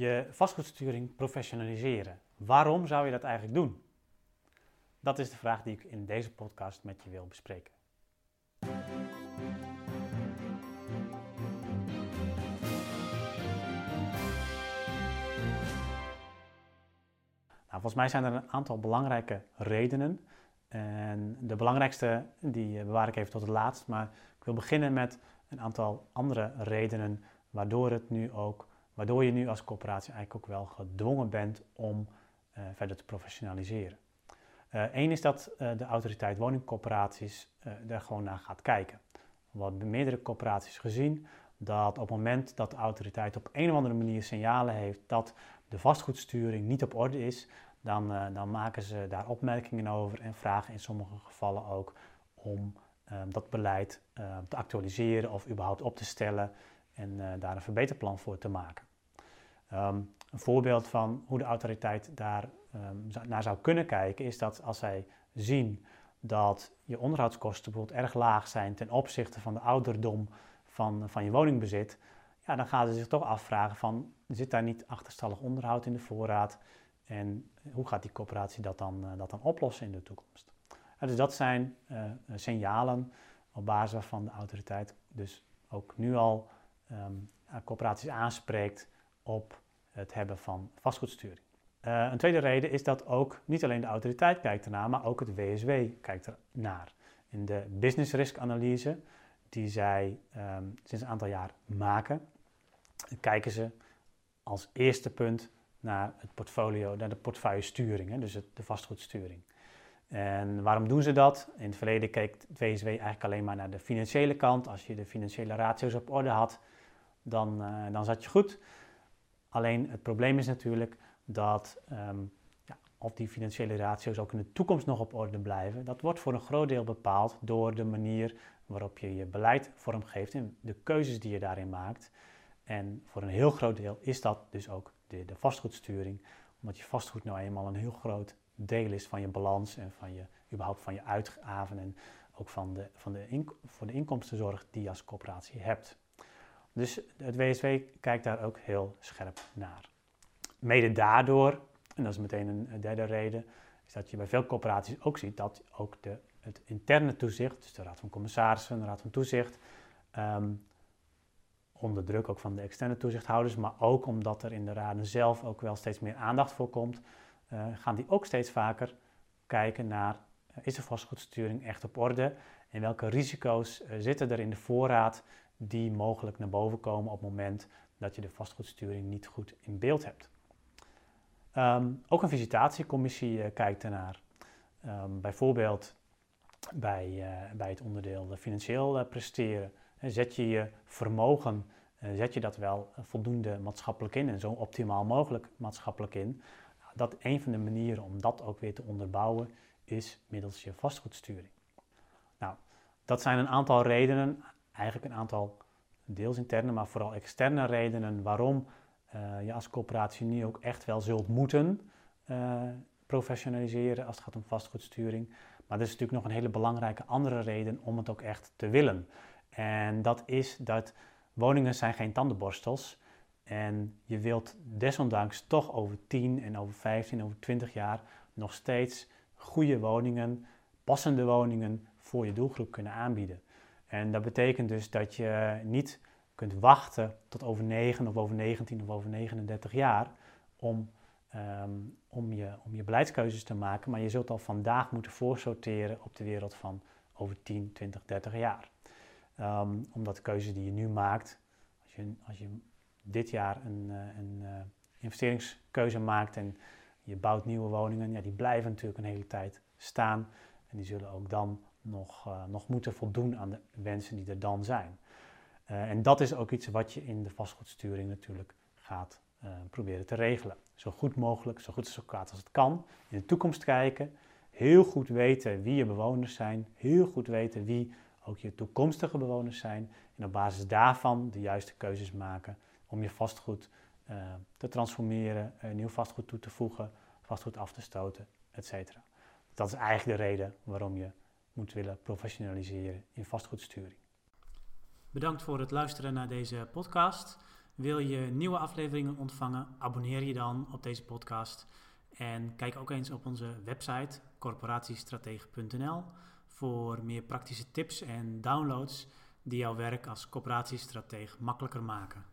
je vastgoedsturing professionaliseren. Waarom zou je dat eigenlijk doen? Dat is de vraag die ik in deze podcast met je wil bespreken. Nou, volgens mij zijn er een aantal belangrijke redenen. En de belangrijkste die eh, bewaar ik even tot het laatst. Maar ik wil beginnen met een aantal andere redenen waardoor, het nu ook, waardoor je nu als coöperatie eigenlijk ook wel gedwongen bent om uh, verder te professionaliseren. Eén uh, is dat uh, de autoriteit woningcoöperaties er gewoon naar gaat kijken. We hebben meerdere coöperaties gezien dat op het moment dat de autoriteit op een of andere manier signalen heeft dat de vastgoedsturing niet op orde is, dan, dan maken ze daar opmerkingen over en vragen in sommige gevallen ook om uh, dat beleid uh, te actualiseren of überhaupt op te stellen en daar een verbeterplan voor te maken. Um, een voorbeeld van hoe de autoriteit daar um, naar zou kunnen kijken is dat als zij zien dat je onderhoudskosten bijvoorbeeld erg laag zijn ten opzichte van de ouderdom van, van je woningbezit, ja, dan gaan ze zich toch afvragen van, zit daar niet achterstallig onderhoud in de voorraad? En hoe gaat die coöperatie dat dan, uh, dat dan oplossen in de toekomst? Dus dat zijn uh, signalen op basis waarvan de autoriteit dus ook nu al um, coöperaties aanspreekt op het hebben van vastgoedsturing. een tweede reden is dat ook niet alleen de autoriteit kijkt ernaar, maar ook het WSW kijkt ernaar. In de business risk analyse die zij um, sinds een aantal jaar maken, kijken ze als eerste punt naar het portfolio, naar de portefeuillesturing, hè, dus de vastgoedsturing. En waarom doen ze dat? In het verleden keek het WSW eigenlijk alleen maar naar de financiële kant. Als je de financiële ratio's op orde had, dan, uh, dan zat je goed. Alleen het probleem is natuurlijk dat um, ja, of die financiële ratio's ook in de toekomst nog op orde blijven, dat wordt voor een groot deel bepaald door de manier waarop je je beleid vormgeeft en de keuzes die je daarin maakt. En voor een heel groot deel is dat dus ook de, de vastgoedsturing, omdat je vastgoed nou eenmaal een heel groot deel is van je balans en van je, überhaupt van je uitgaven en ook van de, van de in, voor de inkomstenzorg die je als coöperatie hebt. Dus het WSW kijkt daar ook heel scherp naar. Mede daardoor, en dat is meteen een derde reden, is dat je bij veel coöperaties ook ziet dat ook de, het interne toezicht, dus de Raad van Commissarissen, de Raad van Toezicht, um, onder druk ook van de externe toezichthouders, maar ook omdat er in de raden zelf ook wel steeds meer aandacht voor komt, uh, gaan die ook steeds vaker kijken naar uh, is de vastgoedsturing echt op orde en welke risico's uh, zitten er in de voorraad die mogelijk naar boven komen op het moment dat je de vastgoedsturing niet goed in beeld hebt. Um, ook een visitatiecommissie kijkt ernaar. Um, bijvoorbeeld bij, bij het onderdeel financieel presteren. Zet je je vermogen, eh, zet je dat wel voldoende maatschappelijk in en zo optimaal mogelijk maatschappelijk in? Dat een van de manieren om dat ook weer te onderbouwen is middels je vastgoedsturing. Nou, dat zijn een aantal redenen, eigenlijk een aantal deels interne, maar vooral externe redenen waarom uh, je als coöperatie nu ook echt wel zult moeten uh, professionaliseren als het gaat om vastgoedsturing. Maar er is natuurlijk nog een hele belangrijke andere reden om het ook echt te willen. En dat is dat woningen zijn geen tandenborstels. En je wilt desondanks toch over 10 en over 15, over 20 jaar nog steeds goede woningen, passende woningen voor je doelgroep kunnen aanbieden. En dat betekent dus dat je niet kunt wachten tot over 9 of over 19 of over 39 jaar om, um, om, je, om je beleidskeuzes te maken. Maar je zult al vandaag moeten voorsorteren op de wereld van over 10, 20, 30 jaar. Um, omdat de keuze die je nu maakt, als je, als je dit jaar een, uh, een uh, investeringskeuze maakt en je bouwt nieuwe woningen, ja, die blijven natuurlijk een hele tijd staan. En die zullen ook dan nog, uh, nog moeten voldoen aan de wensen die er dan zijn. en dat is ook iets wat je in de vastgoedsturing natuurlijk gaat proberen te regelen. Zo goed mogelijk, zo goed zo kwaad als het kan. In de toekomst kijken, heel goed weten wie je bewoners zijn, heel goed weten wie ook je toekomstige bewoners zijn. En op basis daarvan de juiste keuzes maken om je vastgoed te transformeren, nieuw vastgoed toe te voegen, vastgoed af te stoten, etc. Dat is eigenlijk de reden waarom je moet willen professionaliseren in vastgoedsturing. Bedankt voor het luisteren naar deze podcast. Wil je nieuwe afleveringen ontvangen? Abonneer je dan op deze podcast. En kijk ook eens op onze website corporatiestratege.nl voor meer praktische tips en downloads die jouw werk als corporatiestratege makkelijker maken.